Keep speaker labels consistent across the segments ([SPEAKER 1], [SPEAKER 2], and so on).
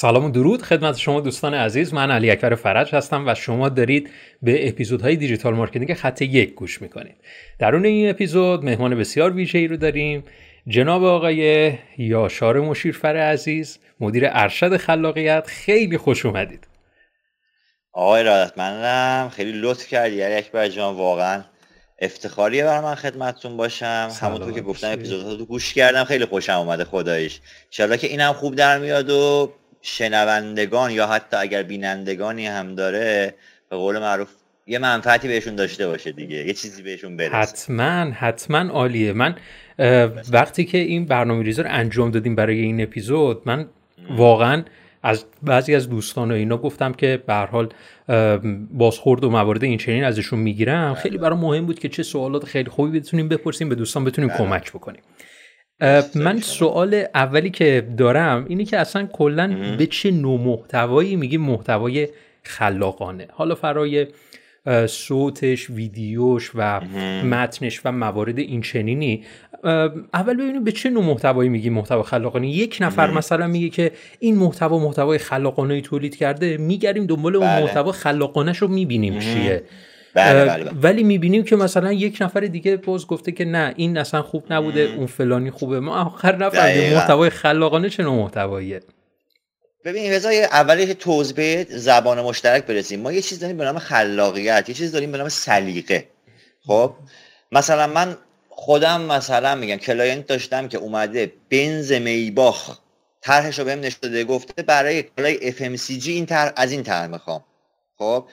[SPEAKER 1] سلام و درود خدمت شما دوستان عزیز. من علی اکبر فرج هستم و شما دارید به اپیزودهای digital marketing خط یک گوش می‌کنید. درون این اپیزود مهمان بسیار ویژه‌ای رو داریم جناب آقای یاشار مشیرفر عزیز مدیر ارشد خلاقیت. خیلی خوش اومدید.
[SPEAKER 2] آقا ارادتمندم خیلی لطف کردی علی اکبر جان. واقعا افتخاریه بر من خدمتتون باشم. همونطور که گفتم اپیزودها رو گوش کردم خیلی خوشم اومده خدایش انشالله که اینم خوب در میاد و شنوندگان یا حتی اگر بینندگانی هم داره به قول معروف یه منفعتی بهشون داشته باشه دیگه یه چیزی بهشون برسه.
[SPEAKER 1] حتما حتما عالیه. من وقتی که این برنامه ریزا رو انجام دادیم برای این اپیزود من واقعا از بعضی از دوستان و اینا گفتم که به حال بازخورد و موارد این چنین ازشون می‌گیرم. خیلی برای مهم بود که چه سوالات خیلی خوبی بتونیم بپرسیم به دوستان بتونیم بله. کمک بکنیم. من سوال اولی که دارم اینه که اصلا کلا به چه نوع محتوایی میگیم محتوای خلاقانه؟ حالا فرای صوتش ویدیوش و متنش و موارد این چنینی. اول ببینیم به چه نوع محتوایی میگیم محتوا خلاقانه. یک نفر مثلا میگه که این محتوا محتوای خلاقانه تولید کرده میگریم دنبال اون بله. محتوا خلاقانه رو می‌بینیم چیه. بله بله بله. ولی می‌بینیم که مثلا یک نفر دیگه باز گفته که نه این اصلا خوب نبوده اون فلانی خوبه. ما آخر نفهمیم محتوای خلاقانه چه نوع محتواییه.
[SPEAKER 2] ببین بذار اول یه توضیح زبان مشترک برسیم. ما یه چیز داریم به نام خلاقیت یه چیز داریم به نام سلیقه. خب؟ مثلا من خودم مثلا میگم client داشتم که اومده بنز Maybach طرحش رو بهم نشون داده گفته برای کالای FMCG این طرح از این طرح می‌خوام. خب؟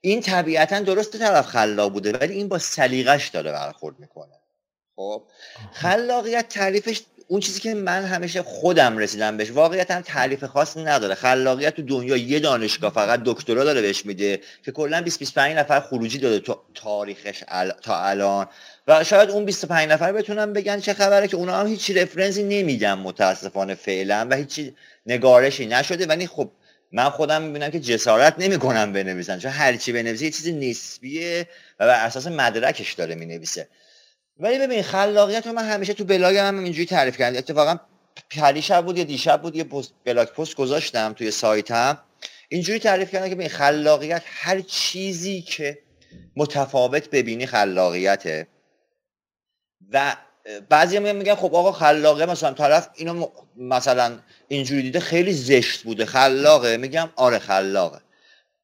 [SPEAKER 2] این طبیعتا درست طرف خلاق بوده ولی این با سلیقش داره برخورد می‌کنه. خب؟ خلاقیت تعریفش اون چیزی که من همیشه خودم رسیدم بهش واقعیت هم تعریف خاص نداره. خلاقیت تو دنیا یه دانشگاه فقط دکترا داره بهش میده که کلا 20 25 نفر خروجی داده تو تاریخش تا الان. و شاید اون 25 نفر بتونن بگن چه خبره که اونا هم هیچ رفرنسی نمیدن متاسفانه فعلا و هیچ نگارشی نشده. ولی خب من خودم می‌بینم که جسارت نمی‌کنم بنویسن چون هر چی بنویسه یه چیز نسبیه و بر اساس مدرکش داره می‌نویسه. ولی ببین خلاقیت رو من همیشه تو بلاگم هم اینجوری تعریف کردم. اتفاقا پریشب بود یا دیشب بود یه پست blog post گذاشتم توی سایتم اینجوری تعریف کردم که ببین خلاقیت هر چیزی که متفاوت ببینی خلاقیته. و بعضی هم میگن خب آقا خلاقه مثلا طرف اینو مثلا اینجوری دیده خیلی زشت بوده. خلاقه. میگم آره خلاقه.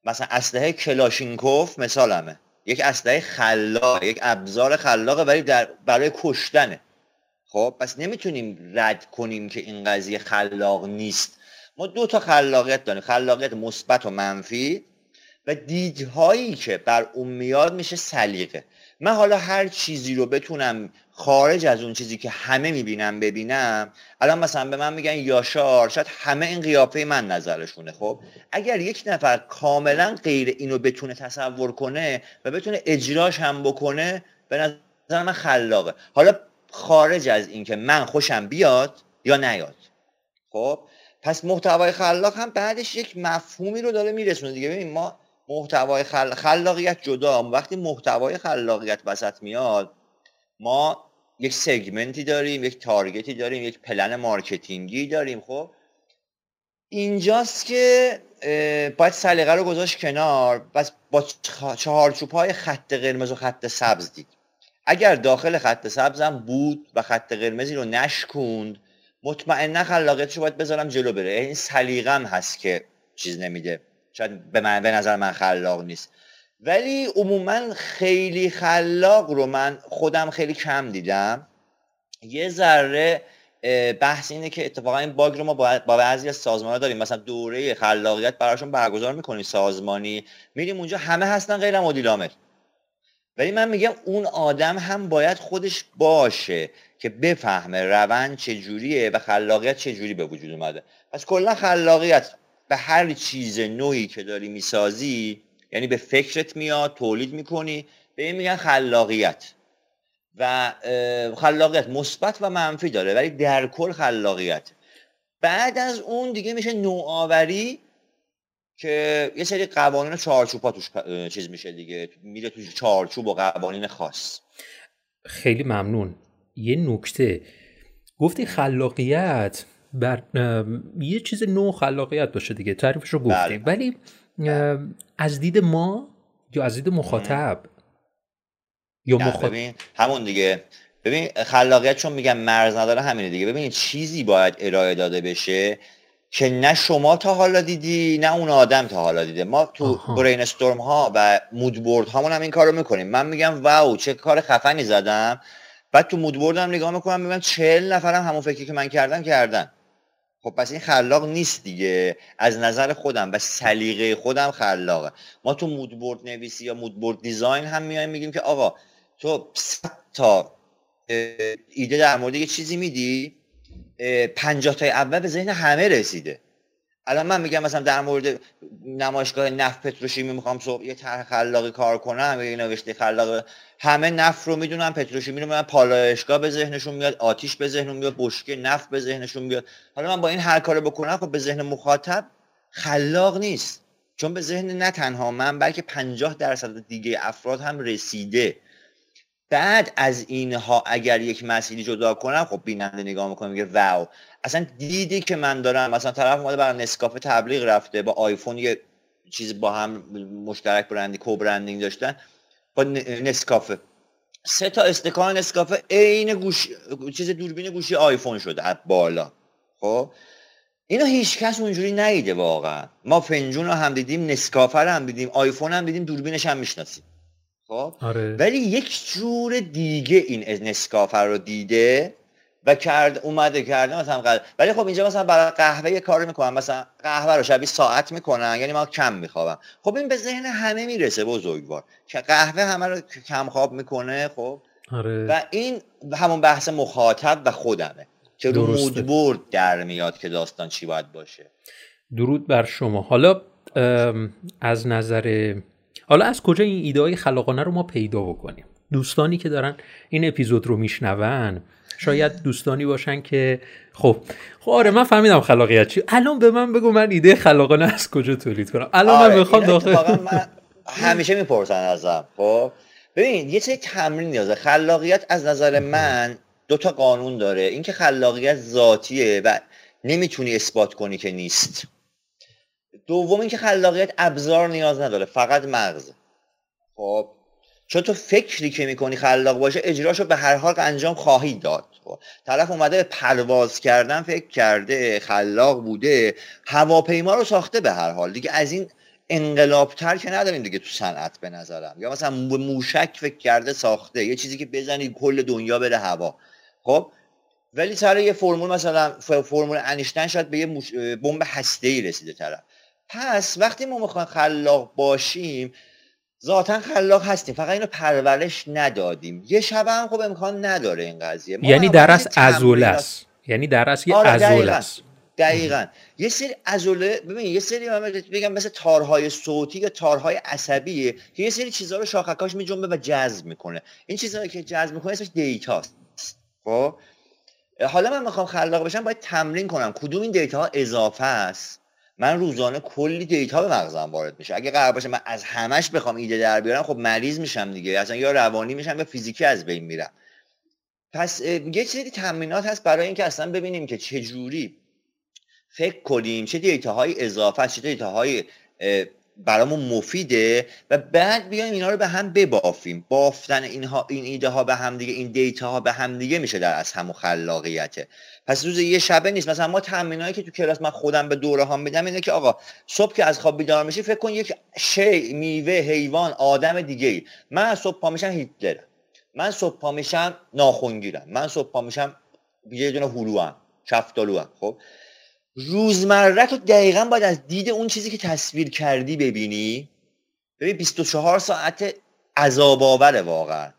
[SPEAKER 2] مثلا اسلحه کلاشینکوف مثالمه. یک اسلحه خلاقه یک ابزار خلاقه ولی در برای کشتنه. خب پس نمی‌تونیم رد کنیم که این قضیه خلاق نیست. ما دو تا خلاقیت داریم. خلاقیت مثبت و منفی و دیدهایی که بر اون میاد میشه سلیقه. من حالا هر چیزی رو بتونم خارج از اون چیزی که همه می‌بینم ببینم الان مثلا به من میگن یاشار شاید همه این قیافه من نظرشونه خب؟ اگر یک نفر کاملا غیر اینو بتونه تصور کنه و بتونه اجراش هم بکنه به نظر من خلاقه. حالا خارج از اینکه من خوشم بیاد یا نیاد خب؟ پس محتوای خلاق هم بعدش یک مفهومی رو داره میرسونه دیگه. ببین ما محتوای خل... خلاقیت جدا وقتی محتوای خلاقیت وسط میاد ما یک segment ی داریم یک target ی داریم یک plan marketing ی داریم خب؟ اینجاست که باید سلیقه رو گذاشت کنار بس با چهارچوب های خط قرمز و خط سبز دید. اگر داخل خط سبزم بود و خط قرمزی رو نشکوند مطمئنا خلاقیتش رو باید بذارم جلو بره. این سلیقم هست که چیز نمیده. شاید به, من، به نظر من خلاق نیست. ولی عموما خیلی خلاق رو من خودم خیلی کم دیدم. یه ذره بحث اینه که اتفاقا این باگ رو ما با بعضی از سازمان ها داریم. مثلا دوره خلاقیت براشون برگزار می‌کنیم سازمانی. میریم اونجا همه هستن غیر مدیر عامل. ولی من میگم اون آدم هم باید خودش باشه که بفهمه روند چجوریه و خلاقیت چجوری به وجود اومده. پس کلا خلاقیت به هر چیز نوعی که داری می‌سازی یعنی به فکرت میاد تولید می‌کنی. به این میگن خلاقیت. و خلاقیت مثبت و منفی داره ولی در کل خلاقیت. بعد از اون دیگه میشه نوآوری که یه سری قوانین چارچوبا توش چیز میشه دیگه. میره توش چارچوب و قوانین خاص.
[SPEAKER 1] خیلی ممنون. یه نکته. گفتی خلاقیت بر... یه چیز نو خلاقیت باشه دیگه. تعریفش رو گفتیم بله. ولی از دید ما یا از دید مخاطب؟
[SPEAKER 2] یا مخاطب؟ همون دیگه. ببین خلاقیت چون میگم مرز نداره همینه دیگه. ببین چیزی باید ارائه داده بشه که نه شما تا حالا دیدی نه اون آدم تا حالا دیده. ما تو برین استورم ها و مودبورد هامون هم این کارو می‌کنیم. من میگم واو چه کار خفنی زدم. بعد تو مودبورد هم نگاه می‌کنم میگم چهل نفرم همون فکری که من کردم کردن. خب پس این خلاق نیست دیگه. از نظر خودم و سلیقه خودم خلاقه. ما تو مودبورد نویسی یا مودبورد دیزاین هم میایم میگیم که آقا تو تا ایده در مورد یه چیزی میدی پنجاه تای اول به ذهن همه رسیده. الان من میگم مثلا در مورد نمایشگاه نفت پتروشیمی می‌خوام صبح یه طرح خلاقی کار کنم یه نوشته خلاقی همه نفت رو می‌دونن پتروشیمی رو من پالایشگاه به ذهنشون میاد آتیش به ذهنشون میاد بشکه نفت به ذهنشون میاد. حالا من با این هر کارو بکنم خب به ذهن مخاطب خلاق نیست. چون به ذهن نه تنها من بلکه 50 درصد دیگه افراد هم رسیده. بعد از اینها اگر یک مسئله جدا کنم خب بیننده نگاه می‌کنه میگه واو. اصلا دیدی که من دارم مثلا طرف اومده برای نسکافه تبلیغ رفته با آیفون یه چیز با هم مشترک برندی کو برندینگ داشتن. با نسکافه. سه تا استکان نسکافه عین گوش چیز دوربین گوشی آیفون شده از بالا. خب؟ اینو هیچ کس اونجوری نیده واقعا. ما فنجون رو هم دیدیم نسکافه رو هم دیدیم آیفون هم دیدیم دوربینش هم می‌شناسیم. خب؟ آره. ولی یک جور دیگه این نسکافه رو دیده. و کرد اومده کرده مثلا ولی خب اینجا مثلا برای قهوه یه کار می‌کنن مثلا قهوه رو شبیه ساعت می‌کنن یعنی ما کم میخوابم. خب این به ذهن همه می‌رسه بزرگوار. که قهوه همه رو کم خواب می‌کنه خب؟ آره. و این همون بحث مخاطب و خودمه. که رو مودبورد در میاد که داستان چی باید باشه.
[SPEAKER 1] درود بر شما. حالا از نظر حالا از کجا این ایده های خلاقانه رو ما پیدا بکنیم؟ دوستانی که دارن این اپیزود رو میشنون شاید دوستانی باشن که خب خب آره من فهمیدم خلاقیت چی. الان به من بگو من ایده خلاقانه از کجا تولید کنم. الان آره من می‌خوام داخل
[SPEAKER 2] من همیشه می‌پرسن ازم خب؟ ببین یه سری تمرین نیازه. خلاقیت از نظر من دو تا قانون داره. اینکه خلاقیت ذاتیه و نمی‌تونی اثبات کنی که نیست. دوم اینکه خلاقیت ابزار نیاز نداره فقط مغز. خب؟ چون تو فکری که می‌کنی خلاق باشه اجراشو به هر حال انجام خواهی داد. خب. طرف اومده به پرواز کردن فکر کرده خلاق بوده هواپیما رو ساخته به هر حال. دیگه از این انقلابتر که نداریم دیگه تو صنعت به نظرم. یا مثلا موشک فکر کرده ساخته یه چیزی که بزنی کل دنیا بره هوا. خب ولی سر یه فرمول مثلا فرمول انیشتین شاید به یه بمب هسته رسیده طرف. پس وقتی ما می‌خوایم خلاق باشیم ذاتا خلاق هستیم. فقط اینو پرورش ندادیم. یه شب هم خب امکان نداره این قضیه.
[SPEAKER 1] یعنی در از ازوله است. یعنی در از یه آره است.
[SPEAKER 2] دقیقا. یه سری ازوله ببین یه سری من بگم مثل تارهای صوتی یا تارهای عصبیه که یه سری چیزها رو شاخکاش میجنبه و جذب می‌کنه. این چیزهایی که جذب می‌کنه اسمش دیتاست. خب؟ حالا من می‌خوام خلاق بشم باید تمرین کنم. کدوم این دیتا ها اضافه است؟ من روزانه کلی دیتا به مغزم وارد میشه. اگه قرار باشه من از همش بخوام ایده در بیارم خب مریض میشم دیگه. اصلا یا روانی میشم یا فیزیکی از بین میرم. پس یه سری تمرینات هست برای اینکه اصلا ببینیم که چه جوری فکر کنیم چه دیتاهای اضافه چه دیتاهای برامون مفیده و بعد بیایم اینا رو به هم ببافیم. بافتن اینها این ایده ها به هم دیگه این دیتا ها به هم دیگه میشه در از همون خلاقیته پس روز یه شبه نیست. مثلا ما تمرینایی که تو کلاس من خودم به دوره ها میدم اینه که آقا صبح که از خواب بیدار میشی فکر کن یک شی میوه حیوان آدم دیگه ای من صبح پا میشم هیتلرم من صبح پا میشم ناخونگیرم. من صبح پا میشم یه دونه هلو هم شفتالو خب؟ روزمره تو دقیقا باید از دید اون چیزی که تصویر کردی ببینی. ببین 24 ساعت عذاب آوره واقعا.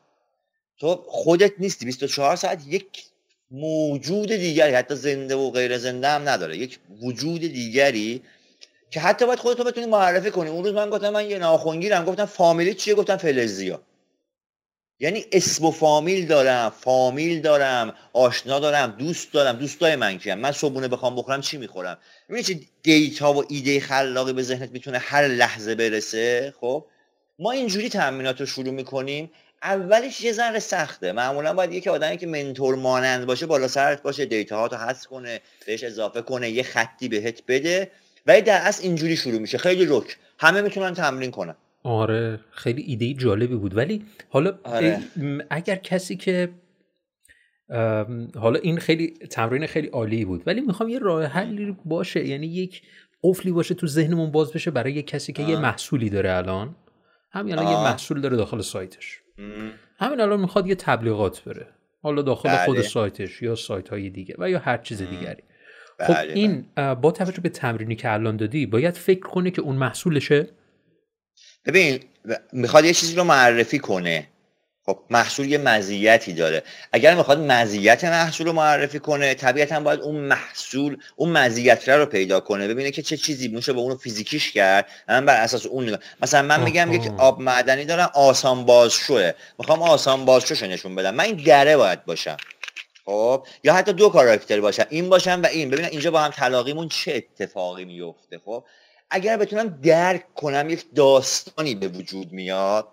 [SPEAKER 2] تو خودت نیستی. 24 ساعت یک موجود دیگری حتی زنده و غیر زنده هم نداره. یک وجود دیگری که حتی باید خودتو بتونی معرفی کنی. اون روز من گفتم من یه ناخونگیرم. گفتم فامیلی چیه؟ گفتم فلزیا. یعنی اسم و فامیل دارم فامیل دارم آشنا دارم دوست دارم. دوستای من کیم. من صبحونه بخوام بخورم چی می‌خورم؟ می‌بینی چه دیتا و ایده خلاقی به ذهنت می‌تونه هر لحظه برسه؟ خب ما اینجوری تمرینات رو شروع می‌کنیم. اولش یه ذره سخته. معمولا باید یکی آدمی که منتور مانند باشه بالا سرت باشه دیتا ها حذف کنه بهش اضافه کنه یه خطی بهت بده. ولی در اصل اینجوری شروع میشه. خیلی رک. همه می‌تونن تمرین کنن.
[SPEAKER 1] آره خیلی ایده جالبی بود. ولی حالا
[SPEAKER 2] آره.
[SPEAKER 1] اگر کسی که حالا این خیلی تمرین خیلی عالی بود. ولی می‌خوام یه راه حلی باشه یعنی یک قفلی باشه تو ذهنمون باز بشه برای یه کسی که یه محصولی داره الان. همین الان یه محصول داره داخل سایتش. همین الان می‌خواد یه تبلیغات بره. حالا داخل بله. خود سایتش یا سایت های دیگه و یا هر چیز دیگری. خب بله، این بله. با توجه به تمرینی که الان دادی باید فکر کنه که اون محصولشه؟
[SPEAKER 2] ببین می‌خواد یه چیزی رو معرفی کنه. خب محصول یه مزیتی داره. اگر می‌خواد مزیت محصول رو معرفی کنه طبیعتا باید اون محصول اون مزیت رو پیدا کنه. ببینه که چه چیزی میشه به اونو فیزیکیش کرد. من بر اساس اون نگاه مثلا من میگم یک آب معدنی دارم آسان بازشوه. می‌خوام آسان بازشوش نشون بدم. من این دره باید باشم. خب؟ یا حتی دو character باشم. این باشم و این. ببینم اینجا با هم تلاقیمون چه اتفاقی میفته خب؟ اگر بتونم درک کنم یک داستانی به وجود میاد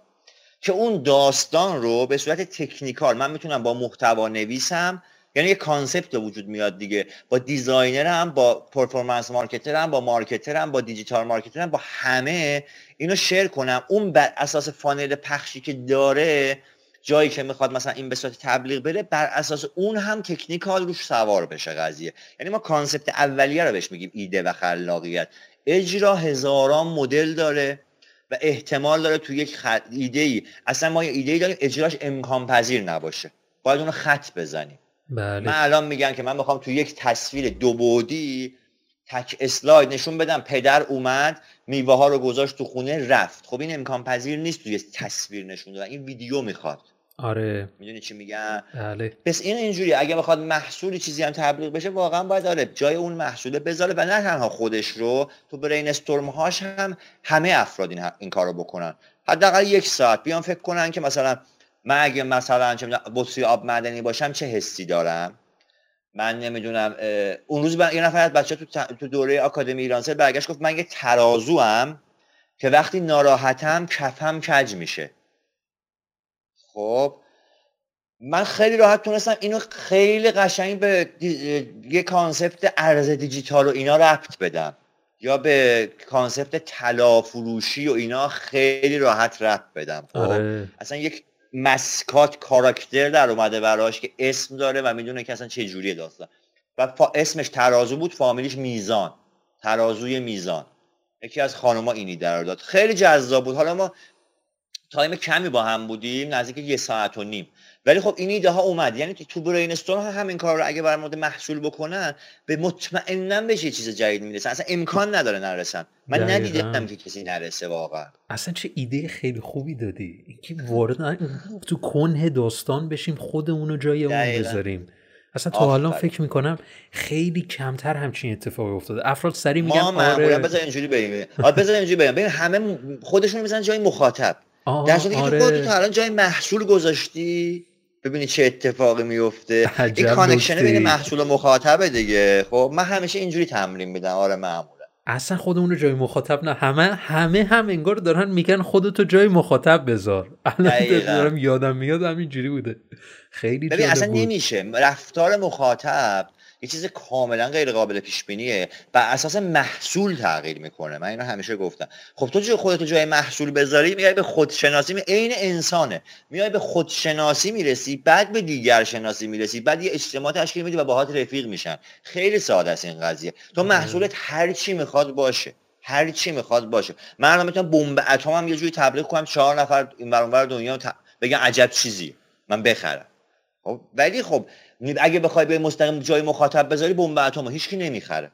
[SPEAKER 2] که اون داستان رو به صورت technical من می‌تونم با محتوا بنویسم یعنی یه concept وجود میاد دیگه. با designer م با performance marketer م با marketer م با digital marketer م با همه اینو share کنم. اون بر اساس funnel پخشی که داره جایی که می‌خواد مثلا این به صورت تبلیغ بره بر اساس اون هم technical روش سوار بشه قضیه. یعنی ما concept اولیه رو بهش میگیم ایده و خلاقیت. اجرا هزاران مدل داره و احتمال داره تو یک خط ایده ای اصلا ما یه ایده ای داریم اجراش امکان پذیر نباشه. باید اون خط بزنیم.
[SPEAKER 1] بله.
[SPEAKER 2] من الان میگم که من می‌خوام تو یک تصویر دو بعدی تک اسلاید نشون بدم. پدر اومد میوه ها رو گذاشت تو خونه رفت. خب این امکان پذیر نیست توی تصویر نشون دادن. این ویدیو می‌خواد.
[SPEAKER 1] آره.
[SPEAKER 2] می‌دونی چی میگم؟
[SPEAKER 1] بله.
[SPEAKER 2] پس این اینجوری اگه بخواد محصولی چیزی هم تبلیغ بشه واقعا باید داره جای اون محصوله بذاره و نه تنها خودش رو تو برین استورم هاش هم همه افراد این, این کارو بکنن. حداقل یک ساعت. بیان فکر کنن که مثلا من اگه مثلا چه بطری آب معدنی باشم چه حسی دارم؟ من نمی‌دونم اون روز یه نفر از بچه تو, تو دوره آکادمی ایرانسل برگشت گفت من یه ترازو هم که وقتی ناراحتم کفه‌م کج میشه. خب من خیلی راحت تونستم اینو خیلی قشنگ به یه concept ارز دیجیتال و اینا ربط بدم. یا به concept طلا فروشی و اینا خیلی راحت ربط بدم. خب
[SPEAKER 1] آره.
[SPEAKER 2] اصلا یک mascot character در اومده براش که اسم داره و می‌دونه که اصلا چه جوریه داستان. و اسمش ترازو بود فامیلیش میزان. ترازوی میزان. یکی از خانوما اینی در داد. خیلی جذاب بود. حالا ما تایم کمی با هم بودیم نزدیک یه ساعت و نیم. ولی خب این ایده ها اومد. یعنی تو برین استورم همین کار رو اگه بر مورد محصول بکنن به مطمئنا بهش یه چیز جدید می‌رسن اصلا امکان نداره نرسن. من ندیدم که کسی نرسه واقعا.
[SPEAKER 1] اصلا چه ایده خیلی خوبی دادی. اینکه وارد تو کنه داستان بشیم خودمون رو جای اون بذاریم. اصلا تا حالا فکر می‌کنم خیلی کمتر همچین اتفاقی افتاده. افراد سریع میگن
[SPEAKER 2] ما آره. بذار اینجوری بریم. آره بذار اینجوری بریم. ببین همه خودشون می‌زنن جای مخاطب. در صورتی که تو آره. تو الان جای محصول گذاشتی ببینی چه اتفاقی میفته. این connection بین محصول و مخاطبه دیگه. خب من همیشه اینجوری تمرین میدم. آره معمولا.
[SPEAKER 1] اصلا خودمون رو جای مخاطب نه. همه همه هم انگار دارن میگن خودتو جای مخاطب بذار. الان دارم یادم میاد همینجوری بوده. خیلی
[SPEAKER 2] ببین اصلا نمیشه. رفتار مخاطب یه چیز کاملا غیر قابل پیش بینیه بر اساس محصول تغییر می‌کنه. من اینو همیشه گفتم. خب تو جو خودت جای محصول بذاری میای به خودشناسی می عین انسانه. میای به خودشناسی می‌رسی بعد به دیگر شناسی می‌رسی بعد یه اجتماع تشکیل میدی و باهات رفیق میشن. خیلی ساده است این قضیه. تو محصولت هر چی می‌خواد باشه. هر چی می‌خواد باشه. من الان می‌تونم بمب اتم هم یه جوری تبلیغ کنم چهار نفر این ور دنیا بگن عجب چیزی. من بخرم. خب ولی خب اگه بخوای به مستقیم جای مخاطب بذاری بمب اتم هیچکی نمی‌خره.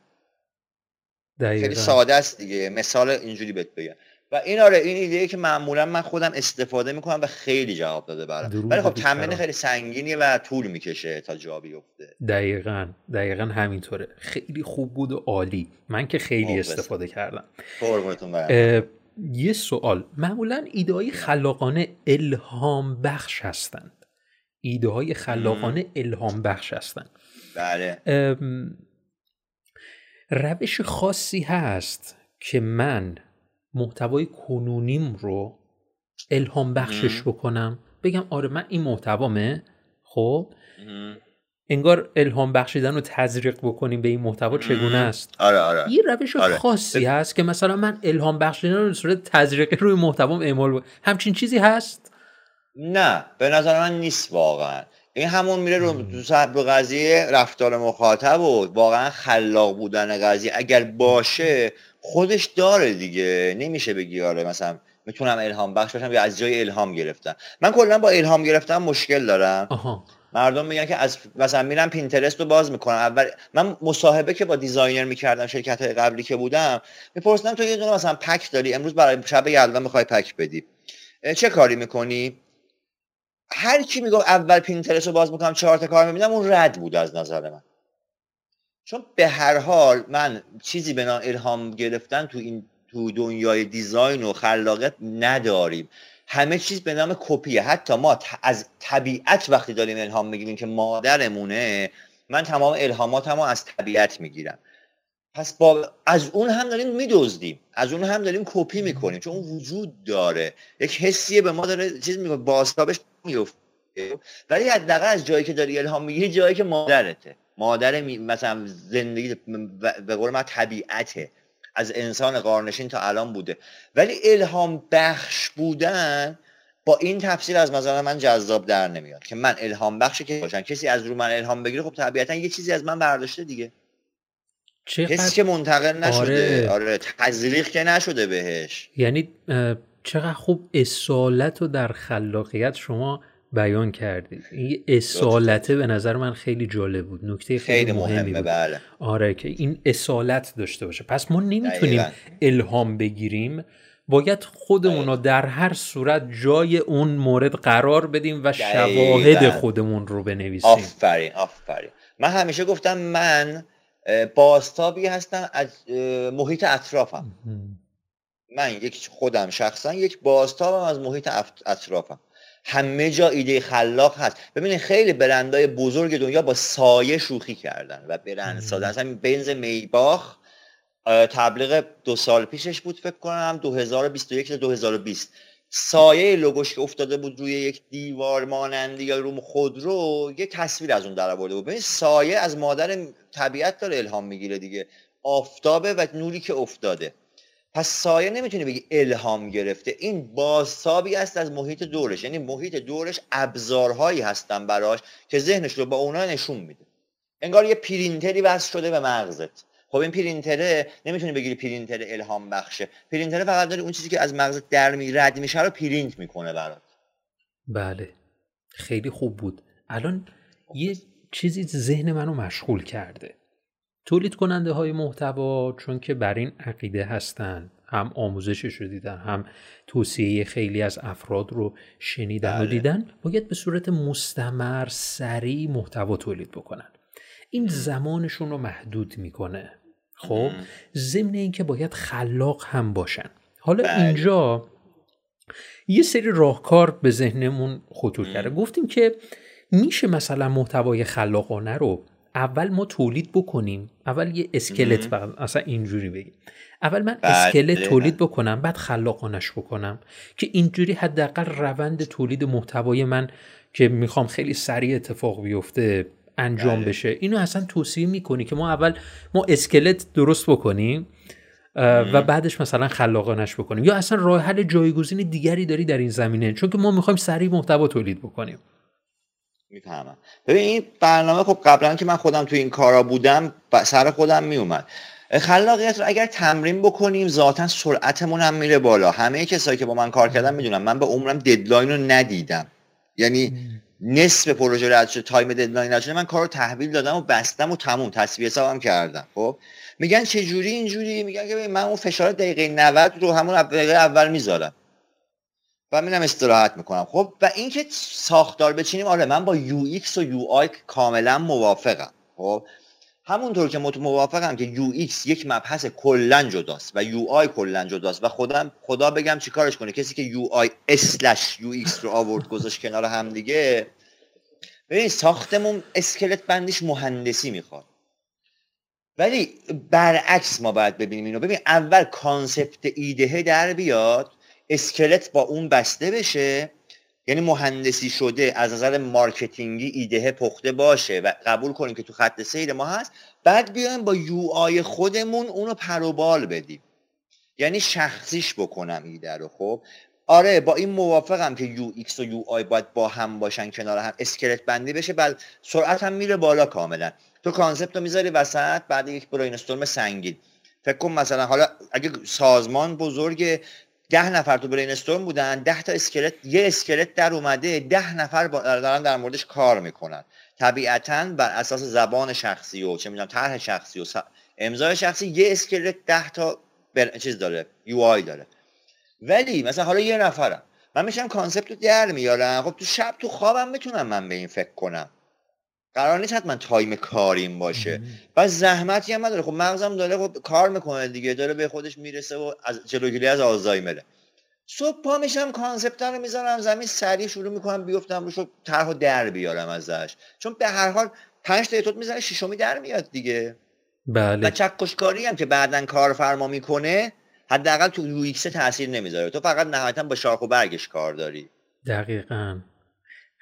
[SPEAKER 2] خیلی ساده است دیگه. مثال اینجوری بهت بگم. و این آره این ایده که معمولا من خودم استفاده می‌کنم و خیلی جواب داده برام. ولی خب تمرین خیلی سنگینیه و طول می‌کشه تا جا بیفته
[SPEAKER 1] دقیقا. دقیقا همینطوره. خیلی خوب بود و عالی. من که خیلی استفاده کردم. یه سوال. معمولا ایده های خلاقانه الهام بخش هستند. ایده های خلاقانه الهام بخش هستن.
[SPEAKER 2] بله.
[SPEAKER 1] روش خاصی هست که من محتوای کنونیم رو الهام بخشش بکنم. بگم آره من این محتوامه خب؟ انگار الهام بخشیدن رو تزریق بکنیم به این محتوا چگونه است؟
[SPEAKER 2] آره آره.
[SPEAKER 1] یه روش آره. خاصی هست که مثلا من الهام بخشیدن رو صورت تزریقی روی محتوام اعمال همچین چیزی هست؟
[SPEAKER 2] نه به نظر من نیست واقعا. این همون میره رو به قضیه رفتار مخاطب و واقعا خلاق بودن قضیه. اگر باشه خودش داره دیگه. نمیشه بگی آره مثلا می‌تونم الهام بخش باشم یا از جای الهام گرفتم. من کلا با الهام گرفتن مشکل دارم.
[SPEAKER 1] آها.
[SPEAKER 2] مردم میگن که از مثلا میرم Pinterest رو باز می‌کنم. اول من مصاحبه که با designer می‌کردم شرکت های قبلی که بودم میپرسیدم تو یه دونه مثلا pack داری؟ امروز برای شب یلدا می‌خوای pack بدی. چه کاری می‌کنی؟ هر کی میگه اول پینترست رو باز می‌کنم چهار تا کار می‌بینم اون رد بود از نظر من. چون به هر حال من چیزی به نام الهام گرفتن تو این تو دنیای دیزاین و خلاقیت نداریم. همه چیز به نام کپیه. حتی ما از طبیعت وقتی داریم الهام می‌گیریم که مادرمونه من تمام الهاماتمو از طبیعت می‌گیرم. پس با از اون هم داریم میدزدیم. از اون هم داریم کپی می‌کنیم. چون اون وجود داره. یک حسیه به ما داره چیز میگه بازتابش میفته ولی حداقل از جایی که داری الهام می‌گیری جایی که مادرته. مادر مثلا زندگی به قول من طبیعته. از انسان قارنشین تا الان بوده. ولی الهام بخش بودن با این تفسیر از نظر من جذاب در نمیاد. که من الهام بخشی که باشم کسی از رو من الهام بگیره خب طبیعتا یه چیزی از من برداشته دیگه. کسی که منتقل نشده. آره, آره تزریق که نشده بهش.
[SPEAKER 1] یعنی چقدر خوب اصالت رو در خلاقیت شما بیان کردید. این اصالته به نظر من خیلی جالب بود. نکته خیلی, خیلی مهمی بود.
[SPEAKER 2] بله.
[SPEAKER 1] آره که این اصالت داشته باشه. پس ما نمی‌تونیم الهام بگیریم. باید خودمون رو در هر صورت جای اون مورد قرار بدیم و شواهد خودمون رو بنویسیم.
[SPEAKER 2] آفرین آفرین. من همیشه گفتم من باستابی هستم از محیط اطرافم. من یک خودم شخصا یک بازتابم از محیط اطرافم. همه جا ایده خلاق هست. ببینید خیلی برندهای بزرگ دنیا با سایه شوخی کردن و برند ساده اصلا بنز میباخ تبلیغ دو سال پیشش بود فکر کنم 2021 تا 2020 سایه لوگوش که افتاده بود روی یک دیوار مانندی یا روم خودرو یه تصویر از اون در آورده بود. ببین سایه از مادر طبیعت داره الهام می‌گیره دیگه. آفتابه و نوری که افتاده. پس سایه نمی‌تونی بگی الهام گرفته. این بازتابی است از محیط دورش. یعنی محیط دورش ابزارهایی هستن براش که ذهنش رو با اونا نشون میده. انگار یه پرینتری وصل شده به مغزت. خب این پرینتره نمی‌تونی بگی پرینتر الهام بخشه. پرینتره فقط داره اون چیزی که از مغزت در می رد میشه رو پرینت می‌کنه برات.
[SPEAKER 1] بله. خیلی خوب بود. الان یه چیزی ذهن منو مشغول کرده. تولید کننده های محتوا چون که بر این عقیده هستند. هم آموزشش رو دیدن هم توصیه خیلی از افراد رو شنیدن و بله. دیدن باید به صورت مستمر سریع محتوا تولید بکنن. این زمانشون رو محدود می‌کنه. خب؟ ضمن اینکه باید خلاق هم باشن. حالا بله. اینجا یه سری راهکار به ذهنمون خطور کرده. گفتیم که میشه مثلا محتوای خلاقانه رو اول ما تولید بکنیم. اول یه اسکلت فقط اصلا اینجوری بگیم. اول من بله. اسکلت تولید بکنم بعد خلاقانش بکنم. که اینجوری حداقل روند تولید محتوای من که می‌خوام خیلی سریع اتفاق بیفته انجام بله. بشه. اینو اصلا توصیه می‌کنی که ما اول ما اسکلت درست بکنیم و بعدش مثلا خلاقانش بکنیم. یا اصلا راه حل جایگزین دیگری داری در این زمینه؟ چون که ما می‌خوایم سریع محتوا تولید بکنیم.
[SPEAKER 2] می‌فهمم. ببین این برنامه خب قبلا که من خودم تو این کارا بودم سر خودم میومد. خلاقیت رو اگر تمرین بکنیم ذاتا سرعتمون هم میره بالا. همه کسایی که با من کار کردن می‌دونن من به عمرم deadline رو ندیدم. یعنی نصف پروژه رد شد time deadline رد شده من کار رو تحویل دادم و بستم و تموم. تسویه حسابم کردم خب؟ میگن چه جوری اینجوری؟ میگن که من اون فشار دقیقه 90 رو همون دقیقه اول می‌ذارم. و میرم استراحت می‌کنم. خب و اینکه ساختار بچینیم آره من با UX و UI کاملا موافقم. خب همونطور که موافقم که UX یک مبحث کلا جداست و UI کلا جداست و خود خدا بگم چیکارش کنه. کسی که UI slash UX رو آورد گذاشت کنار هم دیگه ببین ساختمون اسکلت بندیش مهندسی می‌خواد. ولی برعکس ما باید ببینیم اینو. ببین اول concept ایدهه در بیاد اسکلت با اون بسته بشه یعنی مهندسی شده از نظر marketing ی ایده پخته باشه و قبول کنیم که تو خط سیر ما هست بعد بیایم با UI خودمون اونو پروبال بدیم. یعنی شخصیش بکنم ایده رو خب؟ آره با این موافقم که UX و UI باید با هم باشن کنار هم اسکلت بندی بشه بعد سرعت هم میره بالا کاملا. تو concept رو می‌ذاری وسط بعد یک brainstorming. فکر کن مثلا حالا اگه سازمان بزرگ ده نفر تو brainstorm بودن ده تا اسکلت یه اسکلت در اومده ده نفر دارن در موردش کار می‌کنن. طبیعتا بر اساس زبان شخصی و چه می‌دونم طرح شخصی و امضای شخصی یه اسکلت ده تا بر... چیز داره UI داره. ولی مثلا حالا یه نفرم. من میشم concept رو در میارم. خب تو شب تو خوابم می‌تونم من به این فکر کنم. قرار نیست حتما time کاریم باشه. و زحمتی هم نداره. خب مغزم داره خب کار می‌کنه دیگه. داره به خودش می‌رسه و از جلوگیری از آلزایمره. صبح پا میشم concept رو می‌ذارم زمین سریع شروع می‌کنم بیفتم روش طرح در بیارم ازش. چون به هر حال پنج تا توت می‌زنه ششمی در میاد دیگه.
[SPEAKER 1] بله.
[SPEAKER 2] و چکشکاری هم که بعدا کارفرما می‌کنه حداقل تو UX تاثیر نمی‌ذاره. تو فقط نهایتا با شاخ و برگش کار داری.
[SPEAKER 1] دقیقا.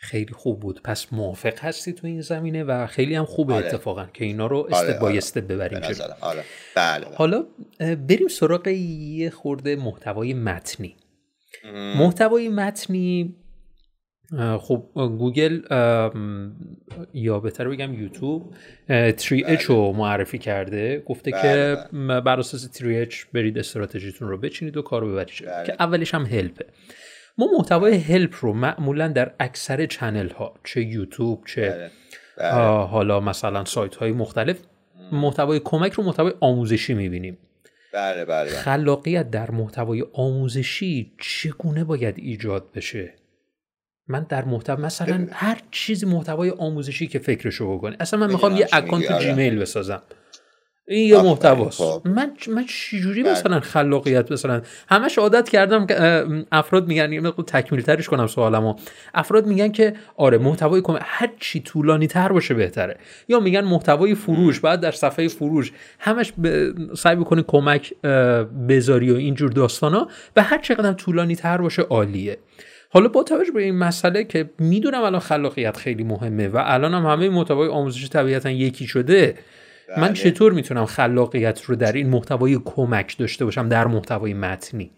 [SPEAKER 1] خیلی خوب بود پس موافق هستی تو این زمینه و خیلی هم خوبه آره. اتفاقا که اینا رو آره، استپ بای استپ ببریم
[SPEAKER 2] آره. بله،, بله.
[SPEAKER 1] حالا بریم سراغ یه خورده محتوای متنی محتوای متنی خب گوگل یا بهتر بگم یوتیوب 3H رو معرفی کرده گفته بله که بله. بر اساس 3H برید استراتژیتون رو بچینید و کارو ببرید بله. که اولش هم هلپه ما محتوای هلپ رو معمولا در اکثر چنل ها چه یوتیوب چه بله. بله. حالا مثلا سایت های مختلف محتوای کمک رو محتوای آموزشی می‌بینیم
[SPEAKER 2] بله بله,
[SPEAKER 1] بله. خلاقیت در محتوای آموزشی چگونه باید ایجاد بشه من در محتوا مثلا هر چیزی محتوای آموزشی که فکرشو بکنه اصلا من می‌خوام یه اکانت جیمیل بسازم این یه محتواست؟ خب. من من چجوری بله. مثلا خلاقیت مثلا؟ همش عادت کردم که افراد میگن یه مقدار تکمیل ترش کنم سوالمو. افراد میگن که آره محتوای کمک هر چی طولانی تر باشه بهتره. یا میگن محتوای فروش بعد در صفحه فروش همش ب... سعی بکنی کمک بذاری و اینجور داستانا و هر چقدر طولانی تر باشه عالیه. حالا با توجه به این مسئله که می‌دونم الان خلاقیت خیلی مهمه و الان هم همه محتوای آموزشی طبیعتا یکی شده من بله. چطور می‌تونم خلاقیت رو در این محتوای کمک داشته باشم در محتوای متنی؟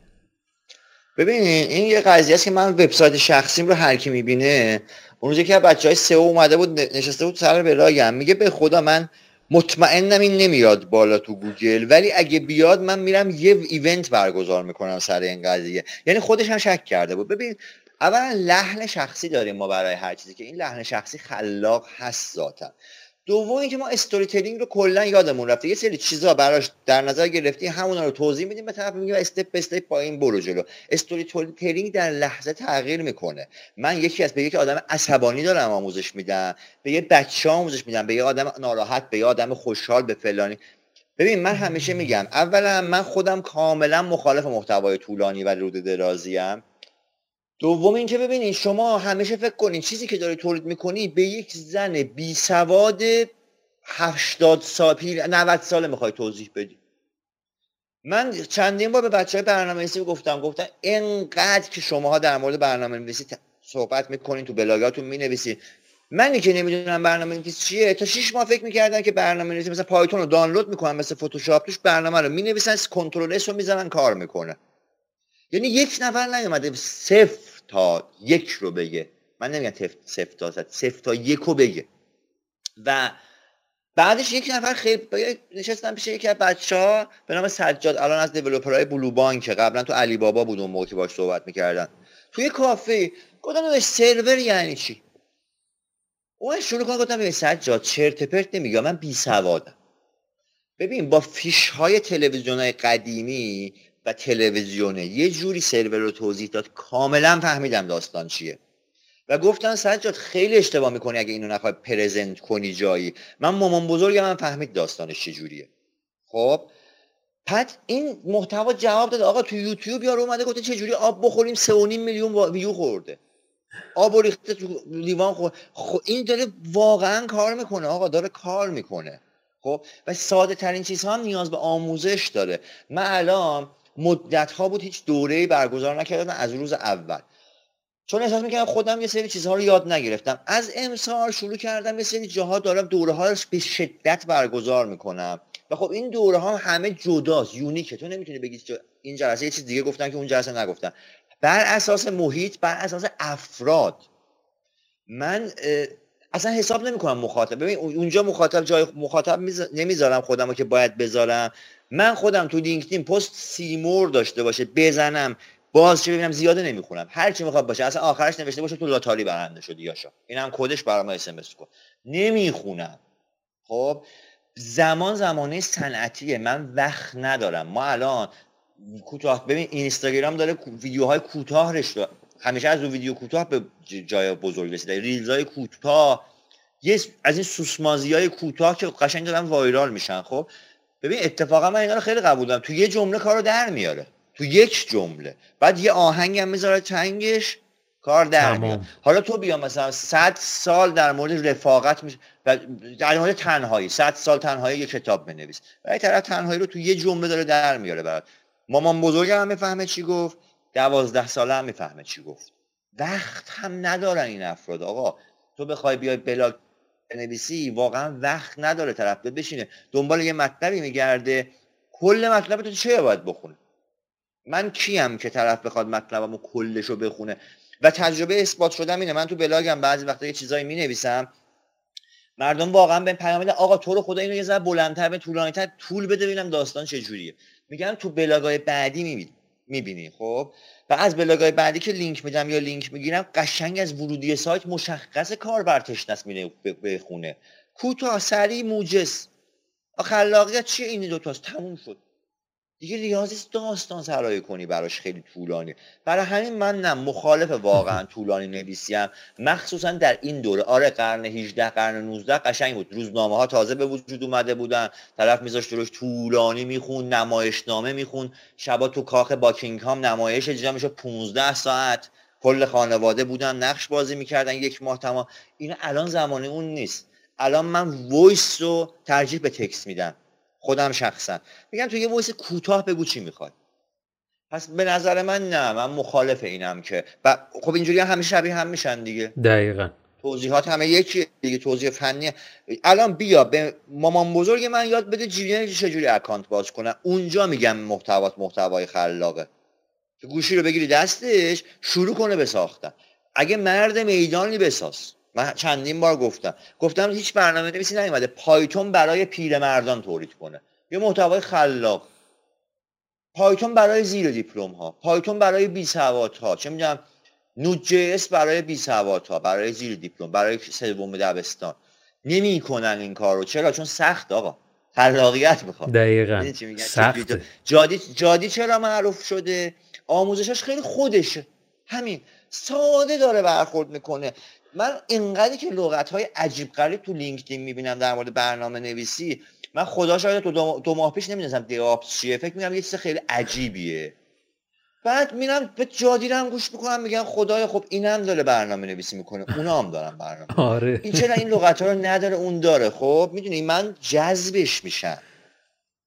[SPEAKER 2] ببینین این یه قضیه است که من وبسایت شخصیم رو هر کی می‌بینه اون روزی که بچه های سئو اومده بود نشسته بود سر به میگه به خدا من مطمئنم این نمیاد بالا تو گوگل ولی اگه بیاد من میرم یه ایونت برگزار می‌کنم سر این قضیه. یعنی خودش هم شک کرده بود. ببین اولا لحن شخصی داریم ما برای هر چیزی که این لحن شخصی خلاق هست ذاتا. دوم اینکه ما استوری تلینگ رو کلا یادمون رفته. یه سری چیزا براش در نظر گرفتی همونا رو توضیح میدیم به طرف میگیم استپ به استپ پایین برو جلو. استوری تلینگ در لحظه تغییر می‌کنه. من یکی از به یک آدم عصبانی دارم آموزش میدم به یه بچه آموزش میدم به یه آدم ناراحت به یه آدم خوشحال به فلانی. ببین من همیشه میگم اولا من خودم کاملا مخالف محتوای طولانی و رود درازیم. دوم اینکه ببینید شما همیشه فکر کنید چیزی که داری تولید می‌کنی به یک زن بی سواد 80 سال پیر 90 ساله می‌خوای توضیح بدی. من چندین بار به بچه های برنامه نویسی گفتم گفتم انقدر که شماها در مورد برنامه نویسی صحبت می‌کنین تو بلاگاتون می‌نویسین. منی که نمی‌دونم برنامه نویسی چیه. تا 6 ماه فکر می‌کردن که برنامه نویسی مثلا پایتون رو دانلود می‌کنن مثل فتوشاپ توش برنامه رو می‌نویسن کنترل رو می‌زنن کار می‌کنه یعنی یک نفر نیومده صفر تا یک رو بگه. من نمیگم صفر تا صفر تا یک رو بگه. و بعدش یک نفر خیلی نشستم پیش یکی از بچه ها به نام سجاد الان از دیولوپرهای بلو بانک قبلا تو علی بابا بود اون موقع باش صحبت می‌کردن. توی کافه گفتم سرور یعنی چی؟ اون شروع کنم گفتم سجاد چرت پرت نمیگم من بی سوادم ببین با فیش های تلویزیون های قدیمی و تلویزیونه. یه جوری سرور رو توضیح داد. کاملا فهمیدم داستان چیه. و گفتن سجاد خیلی اشتباه می‌کنی اگه اینو نخوای پرزنت کنی جایی. من مامان بزرگم من فهمید داستانش چجوریه خب پد این محتوا جواب داد. آقا تو یوتیوب یارو اومده گفته چجوری آب بخوریم؟ 3.5 میلیون ویو خورده. آب ریخته تو لیوان خور خب این داره واقعا کار می‌کنه. آقا داره کار می‌کنه. خب و ساده ترین چیزها هم نیاز به آموزش داره. من الان مدت ها بود هیچ دوره برگزار نکردن از روز اول. چون احساس می‌کنم خودم یه سری چیزها رو یاد نگرفتم. از امسال شروع کردم یه سری جاها دارم دوره ها به شدت برگزار می‌کنم. و خب این دوره ها همه جداست یونیکه. تو نمی‌تونی بگی این جلسه یه چیز دیگه گفتن که اون جلسه نگفتن. بر اساس محیط بر اساس افراد. من اصلا حساب نمی‌کنم مخاطب. ببین اونجا مخاطب جای مخاطب نمی‌ذارم خودم رو که باید بذارم. من خودم تو لینکدین پست سیمور داشته باشه بزنم باز چه ببینم زیاده نمی‌خونم. هر چی می‌خواد باشه اصلا آخرش نوشته باشه تو لاتاری برنده شدی یاشا اینم کدش برام اس ام کن. نمی‌خونم. خب؟ زمان زمانه صنعتیه. من وقت ندارم. ما الان کوتاه ببین اینستاگرام داره ویدیوهای کوتاه همیشه از اون ویدیو کوتاه به جای بزرگ رسیده. ریلزای کوتاه یه از این سوسمازی های کوتاه که قشنگ دارن وایرال میشن خب؟ ببین اتفاقا من اینا رو خیلی قبول دارم. تو یه جمله کارو در میاره. تو یک جمله. بعد یه آهنگ هم می‌ذاره تنگش کار در میاد. حالا تو بیا مثلا 100 سال در مورد رفاقت میشه. در مورد تنهایی. 100 سال تنهایی یه کتاب بنویس. و طرف تنهایی رو تو یه جمله داره در میاره برات. مامان بزرگم هم می‌فهمه چی گفت. دوازده ساله هم می‌فهمه چی گفت. وقت هم ندارن این افراد. آقا تو بخوای بیای بلاگ بنویسی واقعا وقت نداره طرف بشینه. دنبال یه مطلبی میگرده. کل مطلب تو رو چه باید بخونه؟ من کیم که طرف بخواد مطلبمو کلش رو بخونه؟ و تجربه اثبات شدم اینه. من تو بلاگم بعضی وقتا یه چیزایی می نویسم مردم واقعا یه پیام آقا تو رو خدا اینو یه ذره بلندتر به طولانیتر طول بده ببینم داستان چه جوریه میگن تو بلاگای بعدی می‌بینی. خب؟ و از بلاگای بعدی که لینک میدم یا لینک می‌گیرم قشنگ از ورودی سایت مشخص کاربر تشنس میره بخونه. کوتاه سریع موجز. خلاقیت چیه؟ این دوتاست تموم شد. دیگه نیازی داستان سرایه کنی براش خیلی طولانی. برای همین من نه مخالف واقعا طولانی نویسیم. مخصوصا در این دوره. آره قرن 18 قرن 19 قشنگ بود. روزنامه ها تازه به وجود اومده بودن. طرف میذاشت روش طولانی میخون نمایشنامه میخون شبا تو کاخ باکینگهام نمایش اجرا میشه 15 ساعت کل خانواده بودن نقش بازی می‌کردن یک ماه تمام. این الان زمانه اون نیست. الان من voice رو ترجیح به تکس میدم. خودم شخصا. میگم تو یه voice کوتاه بگو چی می‌خواد پس به نظر من نه من مخالف اینم که. و خب اینجوری هم همیشه شبیه هم میشن دیگه.
[SPEAKER 1] دقیقا.
[SPEAKER 2] توضیحات همه یکی دیگه توضیح فنی الان بیا به مامان بزرگ من یاد بده جیلی چجوری account باز کنه. اونجا میگم محتوات محتوای خلاقه. که گوشی رو بگیری دستش شروع کنه به ساختن. اگه مرد میدانی بساز. من چندین بار گفتم. گفتم هیچ برنامه نویسی نیومده پایتون برای پیرمردان تولید کنه. یه محتوای خلاق. پایتون برای زیر دیپلم ها پایتون برای بی سواد ها چه می‌دونم نود جی برای بی سواد ها برای زیر دیپلم. برای سوم دبستان. نمی‌کنن این کارو. چرا؟ چون سخت آقا. خلاقیت می‌خواد.
[SPEAKER 1] دقیقاً. سخت
[SPEAKER 2] جادی جادی چرا معروف شده؟ آموزشش خیلی خودشه. همین. ساده داره برخورد می‌کنه. من اینقدری که لغت های عجیب غریب تو لینکدین می‌بینم در مورد برنامه نویسی من خدا شاید تو دو ماه پیش نمی‌دونستم دیاپس چیه. فکر می‌کنم یه چیز خیلی عجیبیه. بعد میرم به جادیرم گوش می‌کنم میگم خدای خب اینم داره برنامه نویسی می‌کنه. اونا هم دارن برنامه
[SPEAKER 1] آره.
[SPEAKER 2] این چرا این لغت ها رو نداره اون داره. خب می‌دونی من جذبش میشم.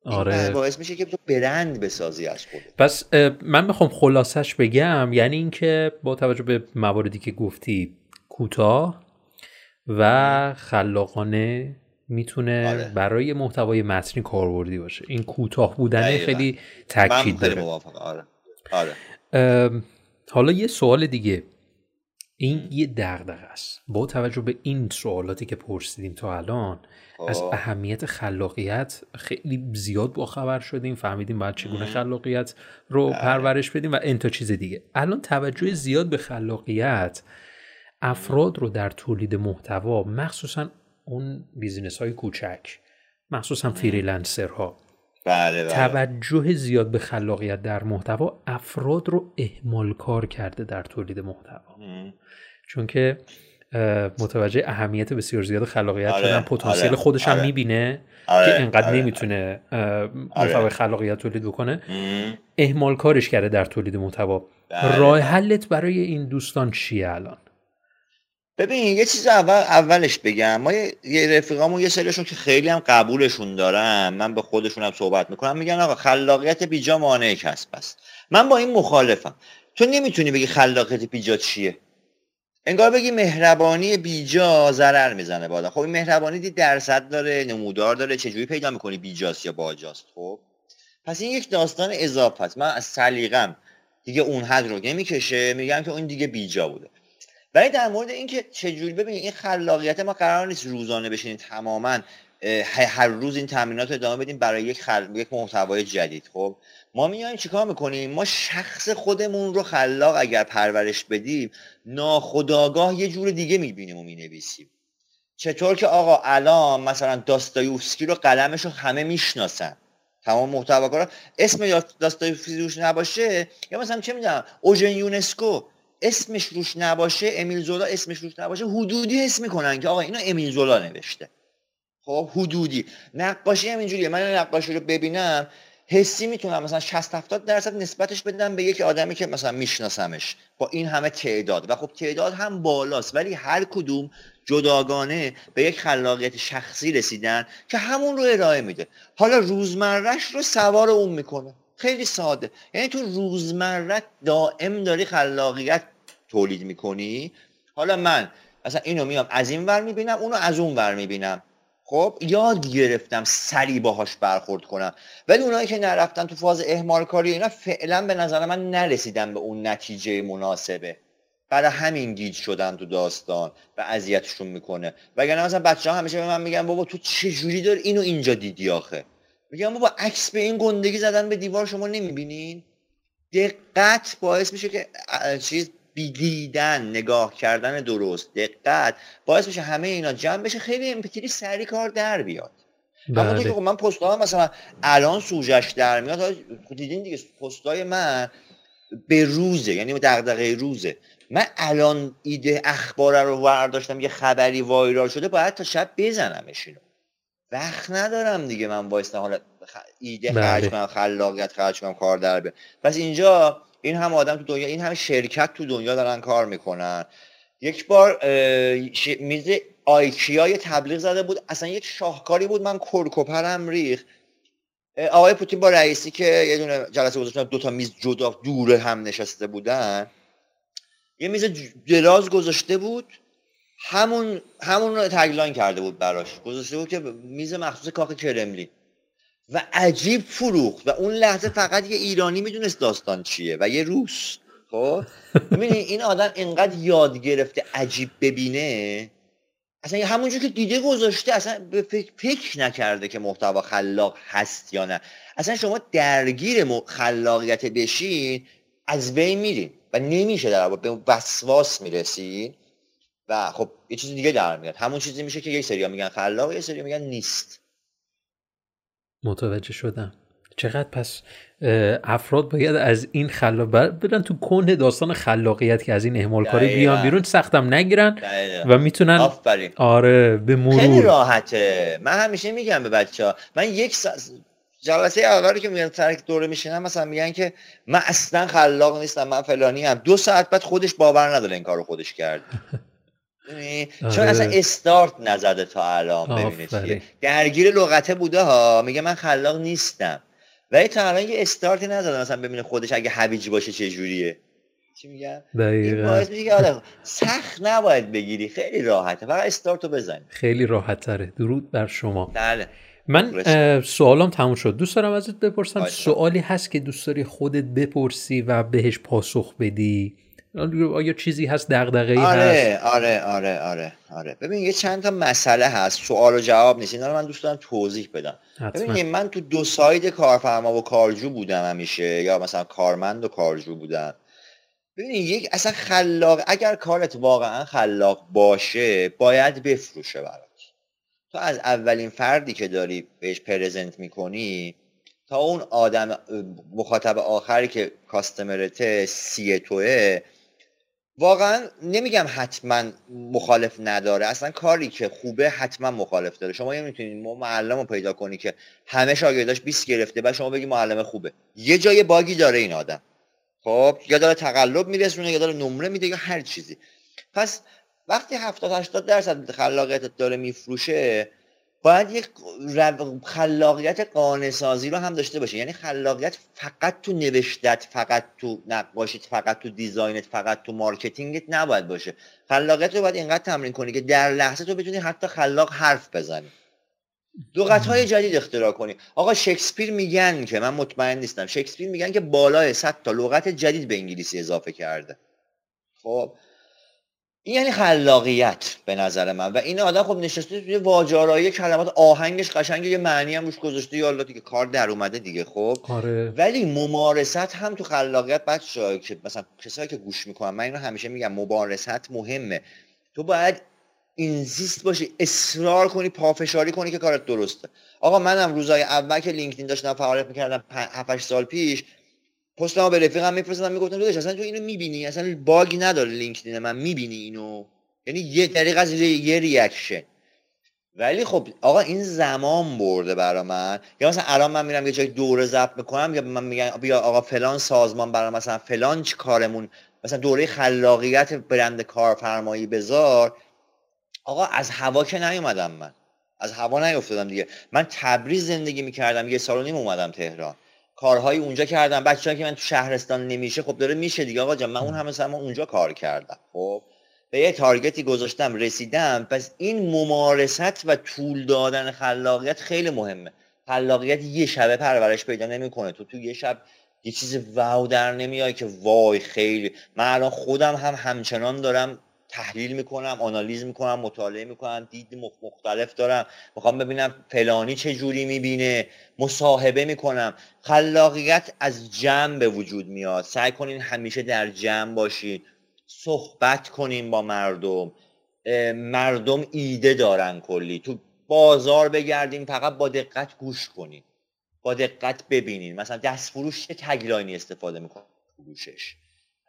[SPEAKER 2] آره. باعث میشه که تو برند بسازی از خود
[SPEAKER 1] پس من می‌خوام خلاصش بگم یعنی اینکه با توجه به مواردی که گفتی کوتاه و خلاقانه می‌تونه آره. برای محتوای متنی کاربردی باشه. این کوتاه بودن خیلی تاکید داره.
[SPEAKER 2] آره. آره.
[SPEAKER 1] حالا یه سوال دیگه. این یه دغدغه است. با توجه به این سوالاتی که پرسیدیم تا الان از اهمیت خلاقیت خیلی زیاد با خبر شدیم. فهمیدیم باید چگونه خلاقیت رو بله. پرورش بدیم و این تا چیز دیگه. الان توجه زیاد به خلاقیت افراد رو در تولید محتوا مخصوصا اون business های کوچک مخصوصا freelancer ها.
[SPEAKER 2] بله بله.
[SPEAKER 1] توجه زیاد به خلاقیت در محتوا افراد رو اهمال کار کرده در تولید محتوا. چون که متوجه اهمیت بسیار زیاد خلاقیت آره، شدن پتانسیل آره، خودش هم آره. می‌بینه آره، که انقدر آره، نمی‌تونه محتوای خلاقیت تولید بکنه. اهمال کارش کرده در تولید محتوا. بله. راه حلت برای این دوستان چیه الان؟
[SPEAKER 2] ببین یه چیز اول اولش بگم. ما یه رفیقامون یه سریشون که خیلی هم قبولشون دارم من به خودشون هم صحبت می‌کنم. میگن آقا خلاقیت بیجا مانع کسب است من با این مخالفم. تو نمی‌تونی بگی خلاقیت بیجا چیه؟ انگار بگی مهربانی بیجا ضرر می‌زنه بالا خب این مهربانی دی درصد داره نمودار داره. چجوری پیدا می‌کنی بیجاست یا باجاست؟ خب پس این یک داستان اضافه است. من از سلیقم دیگه اون حد رو نمی‌کشه. میگم که اون دیگه بیجا بوده. ولی در مورد اینکه چجوری ببینید این خلاقیت ما قرار نیست روزانه بشینیم تماما هر روز این تمرینات رو ادامه بدیم برای یک, خل... یک محتوای جدید خب؟ ما میایم چیکار می‌کنیم؟ ما شخص خودمون رو خلاق اگر پرورش بدیم ناخداگاه یه جور دیگه می‌بینیم و می‌نویسیم. چطور که آقا الان مثلا داستایوفسکی رو قلمش رو همه می‌شناسن. تمام محتواکارا اسم داستایوفسکی روش نباشه؟ یا مثلا چه می‌دونم اوژن یونسکو اسمش روش نباشه امیل زولا اسمش روش نباشه حدودی حس می‌کنن که آقا اینو امیل زولا نوشته. خب حدودی. نقاشی هم اینجوریه من نقاشی رو ببینم حسی می‌تونم مثلا 60 70 درصد نسبتش بدم به یک آدمی که مثلا میشناسمش. با این همه تعداد. و خب تعداد هم بالاست ولی هر کدوم جداگانه به یک خلاقیت شخصی رسیدن که همون رو ارائه میده. حالا روزمرش رو سوار اون می‌کنه. خیلی ساده. یعنی تو روزمره دائم داری خلاقیت تولید می‌کنی. حالا من مثلا اینو میام از این ور می‌بینم اونو از اون ور می‌بینم. خب یاد گرفتم سری باهاش برخورد کنم. ولی اونایی که نرفتن تو فاز اهمال کاری اینا فعلا به نظر من نرسیدن به اون نتیجه مناسبه. برای همین گیج شدن تو داستان و اذیتشون می‌کنه. وگرنه مثلا بچه ها همیشه به من میگن بابا تو چه جوری داری اینو اینجا دیدی آخه؟ میگم بابا عکس به این گندگی زدن به دیوار شما نمی‌بینین؟ دقت باعث میشه که چیز بیدیدن نگاه کردن درست. دقت باعث میشه همه اینا جمع بشه خیلی امپتیری سری کار در بیاد. بله. که خب من پست مثلا الان سوژش در میاد دیدین دیگه پستای من به روزه یعنی دغدغه روزه. من الان ایده اخبار رو ورداشتم یه خبری وایرال شده باید تا شب بزنمش اینو. وقت ندارم دیگه من وایستا حالا ایده بله. خرج کنم خلاقیت خرج کنم کار در بیاد پس اینجا این هم آدم تو دنیا این همه شرکت تو دنیا دارن کار می‌کنن. یک بار میز آیکیا یه تبلیغ زده بود اصلا یک شاهکاری بود من کرکوپرم ریخ آقای پوتین با رئیسی که یه دونه جلسه گذاشتن دو تا میز جدا دور هم نشسته بودن یه میز دراز گذاشته بود. همون همون رو تگلاین کرده بود براش. گذاشته بود که میز مخصوص کاخ کرملین. و عجیب فروخت. و اون لحظه فقط یه ایرانی می‌دونست داستان چیه و یه روس. خب؟ ببینید این آدم اینقدر یاد گرفته عجیب ببینه. اصلا همونجور که دیده گذاشته اصلا فکر, فکر نکرده که محتوا خلاق هست یا نه. اصلا شما درگیر خلاقیت بشین از بین میرین. و نمیشه در به وسواس می‌رسین و خب یه چیز دیگه در میاد. همون چیزی میشه که یک سری میگن خلاق یه سری میگن نیست.
[SPEAKER 1] متوجه شدم. چقدر پس افراد باید از این خلاق برن تو کنه داستان خلاقیت که از این اهمال کاری بیان بیرون سختم نگیرن و می‌تونن
[SPEAKER 2] آفرین.
[SPEAKER 1] آره به مرور.
[SPEAKER 2] خیلی راحته. من همیشه میگم به بچه ها من یک جلسه اولی که میگن ترک دوره میشینم مثلا میگن که من اصلا خلاق نیستم من فلانی هم دو ساعت بعد خودش باور نداره این کارو خودش کرد چون اصلا آره. استارت نزده تا الان ببینید درگیر لغته بوده ها. میگه من خلاق نیستم. ولی تا الان یه استارتی نزده مثلا ببینه خودش اگه هویجی باشه چه جوریه. چی میگم
[SPEAKER 1] دقیقا.
[SPEAKER 2] سخت نباید بگیری. خیلی راحته. فقط استارتو بزن
[SPEAKER 1] خیلی راحت تره درود بر شما.
[SPEAKER 2] بله.
[SPEAKER 1] من سوالم تموم شد. دوست دارم ازت بپرسم. سوالی هست که دوست داری خودت بپرسی و بهش پاسخ بدی. آیا چیزی هست دغدغه‌ای
[SPEAKER 2] آره هست؟ آره آره آره آره. ببین یه چند تا مسئله هست سوال و جواب نیست اینا رو من دوست دارم توضیح بدم. ببین من تو دو ساید کارفرما و کارجو بودم همیشه یا مثلا کارمند و کارجو بودم. ببین یک اصلا خلاق اگر کارت واقعا خلاق باشه باید بفروشه برات تو از اولین فردی که داری بهش پرزنت می‌کنی تا اون آدم مخاطب آخری که کاستمرته سی توه واقعا نمیگم حتما مخالف نداره. اصلا کاری که خوبه حتما مخالف داره. شما یه می‌تونید معلم رو پیدا کنی که همه شاگرداش 20 گرفته بعد شما بگی معلم خوبه. یه جای bug ی داره این آدم. خب یا داره تقلب میرسونه یا داره نمره میده یا هر چیزی. پس وقتی 70 80 درصد خلاقیتت داره میفروشه باید یک خلاقیت قانع سازی رو هم داشته باشه یعنی خلاقیت فقط تو نوشتت فقط تو نقاشیت فقط تو design ت فقط تو marketing ت نباید باشه. خلاقیت رو باید اینقدر تمرین کنی که در لحظه تو بتونی حتی خلاق حرف بزنی. لغت های جدید اختراع کنی. آقا شکسپیر میگن که من مطمئن نیستم شکسپیر میگن که بالای 100 تا لغت جدید به انگلیسی اضافه کرده. خب این یعنی خلاقیت به نظر من. و این آدم خب نشسته توی واجارایی کلمات آهنگش قشنگ یه معنی هم روش گذاشته یا الله دیگه کار در اومده دیگه خب.
[SPEAKER 1] آره.
[SPEAKER 2] ولی ممارست هم تو خلاقیت بچه که مثلا کسایی که گوش می‌کنن من اینو همیشه میگم ممارست مهمه. تو باید insist باشی اصرار کنی پافشاری کنی که کارت درسته. آقا منم روزای اول که LinkedIn داشتم فعالیت می‌کردم 7 سال پیش پستمو به رفیقم میفرستادم می‌گفتم داداش اصلا تو اینو می‌بینی؟ اصلا bug ی نداره LinkedIn من می‌بینی اینو؟ یعنی یه طریق از یه reaction ولی خب آقا این زمان برده برا من. یا مثلا الان من میرم یه جای دوره ضبط می‌کنم یا من میگن بیا آقا فلان سازمان برای مثلا فلان چی کارمون مثلا دوره خلاقیت برند کارفرمایی بذار. آقا از هوا که نیومدم من. از هوا نیفتادم دیگه. من تبریز زندگی می‌کردم. یه سال و نیم اومدم تهران. کارهای اونجا کردم بچه‌ها که من تو شهرستان نمیشه خب داره میشه دیگه. آقا جان من اون همه سال اونجا کار کردم. خب به یه تارگتی گذاشتم رسیدم. پس این ممارست و طول دادن خلاقیت خیلی مهمه. خلاقیت یه شبه پرورش پیدا نمی‌کنه. تو تو یه شب یه چیز واو در نمیای که وای خیلی. من الان خودم هم همچنان دارم تحلیل می‌کنم آنالیز می‌کنم مطالعه می‌کنم دید مختلف دارم. می‌خوام ببینم فلانی چه جوری می‌بینه. مصاحبه می‌کنم. خلاقیت از جمع به وجود میاد. سعی کنین همیشه در جمع باشین. صحبت کنین با مردم. مردم ایده دارن کلی. تو بازار بگردین فقط با دقت گوش کنین. با دقت ببینین. مثلا دست فروش چه تگلاینی استفاده می‌کنه؟ فروشش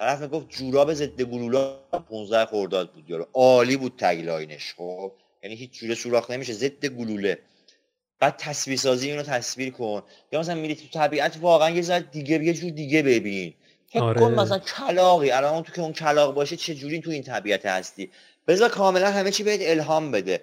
[SPEAKER 2] طرف می‌گفت جوراب ضد گلوله 15 خرداد بود. یارو عالی بود تگلاینش خب؟ یعنی هیچ جوره سوراخ نمیشه ضد گلوله. بعد تصویر سازی اینو تصویر کن. یا مثلا میری تو طبیعت واقعا یه ذره دیگه یه جور دیگه ببین. فکر آره. کن مثلا کلاقی الان تو که اون کلاق باشه چه جوری تو این طبیعت هستی؟ بذار کاملا همه چی بهت الهام بده.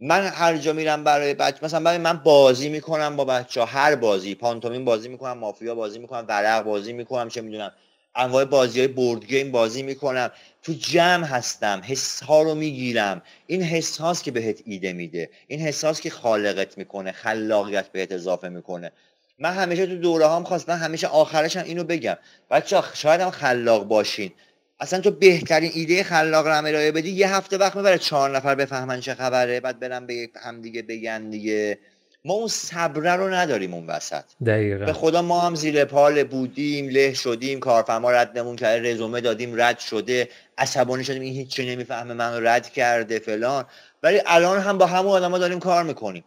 [SPEAKER 2] من هر جا میرم برای بچه مثلا برای من بازی می‌کنم با بچه ها هر بازی پانتومین بازی می‌کنم مافیا بازی می‌کنم ورق بازی می‌کنم چه می‌دونم. انواع بازی های بورد گیم بازی می‌کنم. تو جمع هستم حس ها رو می‌گیرم. این حس هاست که بهت ایده میده. این حس هاست که خالقت می‌کنه خلاقیت بهت اضافه می‌کنه. من همیشه تو دوره هم خواستم همیشه آخرش هم اینو بگم. بچه شاید هم خلاق باشین. اصلا تو بهترین ایده خلاق رو ارائه بدی یه هفته وقت می‌بره چهار نفر بفهمن چه خبره بعد برم به هم دیگه بگن دیگه. ما اون صبره رو نداریم اون وسط.
[SPEAKER 1] دقیقا.
[SPEAKER 2] به خدا ما هم زیر پال بودیم له شدیم کارفرما ردمون کرده رزومه دادیم رد شده. عصبانی شدیم این هیچی نمی‌فهمه من رد کرده فلان. ولی الان هم با همون آدما داریم کار می‌کنیم.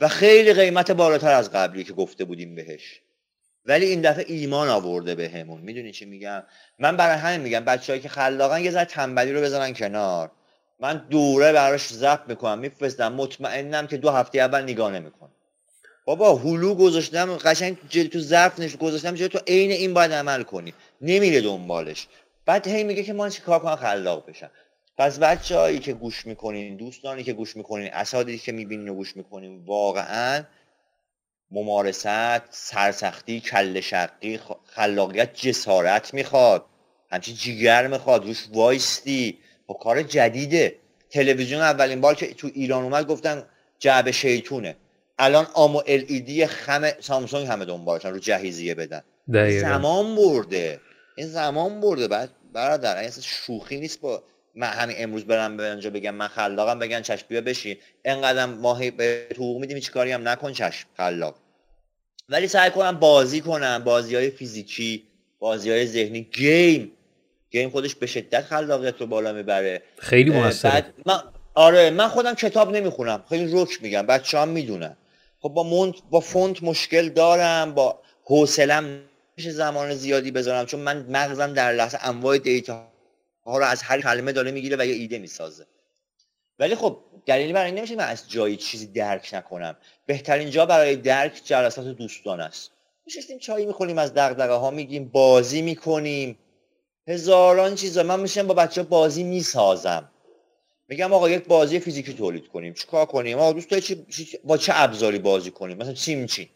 [SPEAKER 2] و خیلی قیمت بالاتر از قبلی که گفته بودیم بهش. ولی این دفعه ایمان آورده بهمون. به می‌دونی چی میگم؟ من برای همین میگم بچه‌ای که خلاقن یه ذره تنبلی رو بذارن کنار. من دوره براش ضبط می‌کنم میفرستم مطمئنم که دو هفته اول نگاه نمی‌کنم. بابا هلو گذاشتم قشنگ جل تو ظرف نش گذاشتم جل تو عین این باید عمل کنی. نمیره دنبالش. بعد هی میگه که من چی کار کنم؟ خلاق بشم. پس بچه که گوش می‌کنین دوستانی که گوش می‌کنین اسادی که می‌بینین و گوش می‌کنین واقعا ممارست سرسختی کل شقی خلاقیت جسارت می‌خواد. همچی جیگر می‌خواد. روش وایستی. خب کار جدیده. تلویزیون اولین بار که تو ایران اومد گفتن جعبه شیطونه. الان آمو ال ای خم سامسونگ همه دنبالشن رو جهیزیه بدن. دقیقا. زمان برده. این زمان برده. بعد برادر این شوخی نیست با من همین امروز برم به اونجا بگم من خلاقم بگن چشم بیا بشین. اینقدر ماهی به حقوق میدیم هیچ کاری هم نکن چشم خلاق. ولی سعی کنم بازی کنم. بازی های فیزیکی بازی های ذهنی game. game خودش به شدت خلاقیت رو بالا می‌بره.
[SPEAKER 1] خیلی موثره.
[SPEAKER 2] من آره من خودم کتاب نمی‌خونم. خیلی رک میگم. بچه هم می‌دونن. خب با مونت با font مشکل دارم با حوصلم میشه زمان زیادی بذارم. چون من مغزم در لحظه انواع data ها رو از هر کلمه داره می‌گیره و یه ایده می‌سازه. ولی خب دلیلی برای این نمیشه من از جایی چیزی درک نکنم. بهترین جا برای درک جلسات دوستان است. میشستیم چایی می‌خوریم از دغدغه ها میگیم بازی می‌کنیم. هزاران چیزا. من میشم با بچه بازی می‌سازم. میگم آقا یک بازی فیزیکی تولید کنیم. چیکار کنیم؟ آقا دوست چی... با چه ابزاری بازی کنیم؟ مثلا چیم چی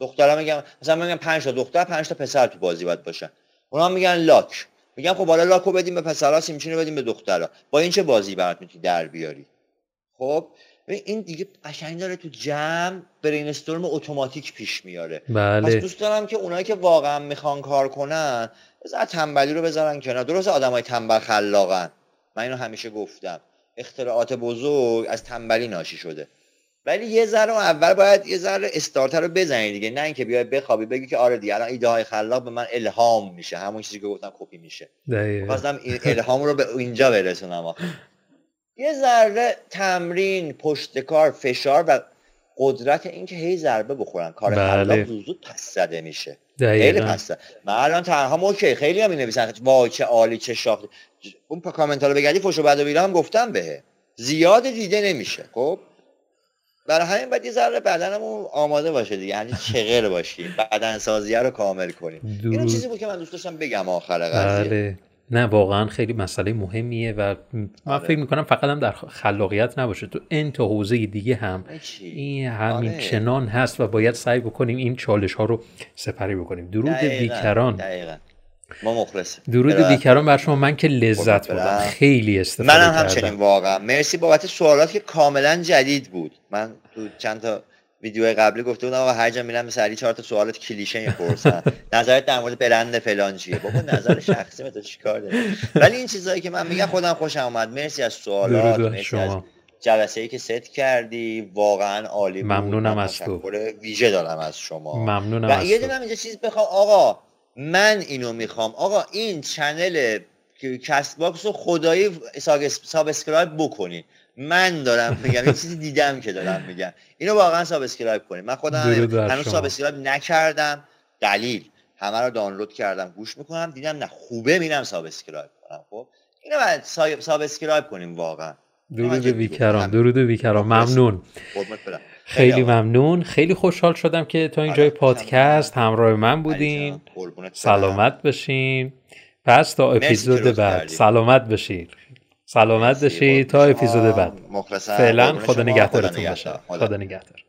[SPEAKER 2] دخترا میگم مثلا میگم 5 تا دختر 5 تا پسر تو بازی باید باشن. اونا میگن لاک. میگم خب حالا لاکو بدیم به پسرا سیمچین رو بدیم به دخترا با این چه بازی برات می‌تونی در بیاری؟ خب؟ این دیگه قشنگ داره تو جمع برین استورم اتوماتیک پیش میاره.
[SPEAKER 1] بله.
[SPEAKER 2] پس دوست دارم که اونایی که واقعا می‌خوان کار کنن بذار تنبلی رو بذارن کنار. درست آدمای تنبل خلاقن. من اینو همیشه گفتم. اختراعات بزرگ از تنبلی ناشی شده. ولی یه ذره اول باید یه ذره استارتر رو بزنی دیگه. نه اینکه بیای بخوابی بگی که آره دیگه الان ایده های خلاق به من الهام میشه. همون چیزی که گفتم کپی میشه. خواستم الهام رو به اینجا برسونم یه ذره تمرین پشت کار فشار و قدرت اینکه هی ضربه بخورن. کار بله. خلاق زود پس زده میشه. خیلی پس من الان تنها اوکی خیلی هم نویسن وای چه عالی چه شاخ. اون کامنت ها رو بگردی فوش و بعد و هم گفتم بهه. زیاد دیده نمیشه. خب؟ برای همین باید یه ذره بدنمون آماده باشه دیگه. یعنی چغر باشیم. بدن سازیه رو کامل کنیم. این چیزی بود که من دوست داشتم بگم آخر قضیه.
[SPEAKER 1] بله. نه واقعا خیلی مسئله مهمیه و من آره. فکر می‌کنم فقط هم در خلاقیت نباشه. تو این تا حوزه دیگه هم این همین آره. چنان هست و باید سعی بکنیم این چالش ها رو سپری بکنیم. درود بیکران.
[SPEAKER 2] ما مخلص
[SPEAKER 1] درود بیکران بر شما. من که لذت بردم. خیلی استفاده
[SPEAKER 2] منم همچنین واقعا. مرسی بابت سوالات که کاملا جدید بود. من تو چند تا ویدیو قبلی گفته بودم آقا هر جا میرم مثلا چهار تا سوالات کلیشه می‌پرسن. نظرت در مورد برند فلان چیه؟ بابا نظر شخصی تو چیکار داری؟ ولی این چیزایی که من میگم خودم خوشم اومد. مرسی از سوالات مرسی از جلسه ای که ست کردی. واقعا عالی بود.
[SPEAKER 1] ممنونم از تو.
[SPEAKER 2] ویژه دارم از شما.
[SPEAKER 1] ممنونم
[SPEAKER 2] و یه دونم اینجا چیز بخوام. آقا من اینو می‌خوام. آقا این channel Castbox رو خدایی subscribe بکنین. من دارم میگم یه چیزی دیدم که دارم میگم. اینو واقعا subscribe کنین من خودم هنوز subscribe نکردم. ولی همه رو دانلود کردم گوش می‌کنم دیدم نه خوبه میرم subscribe کنم. خب اینو باید subscribe کنیم واقعا.
[SPEAKER 1] درود بیکران درود بیکران ممنون. خیلی ممنون. خیلی خوشحال شدم که تا اینجای آره، پادکست همراه من بودین. سلامت بشین. پس تا اپیزود بعد. سلامت بشین. سلامت بشین تا اپیزود بعد. فعلا خدا نگهدارتون باشه. خدا نگهدار.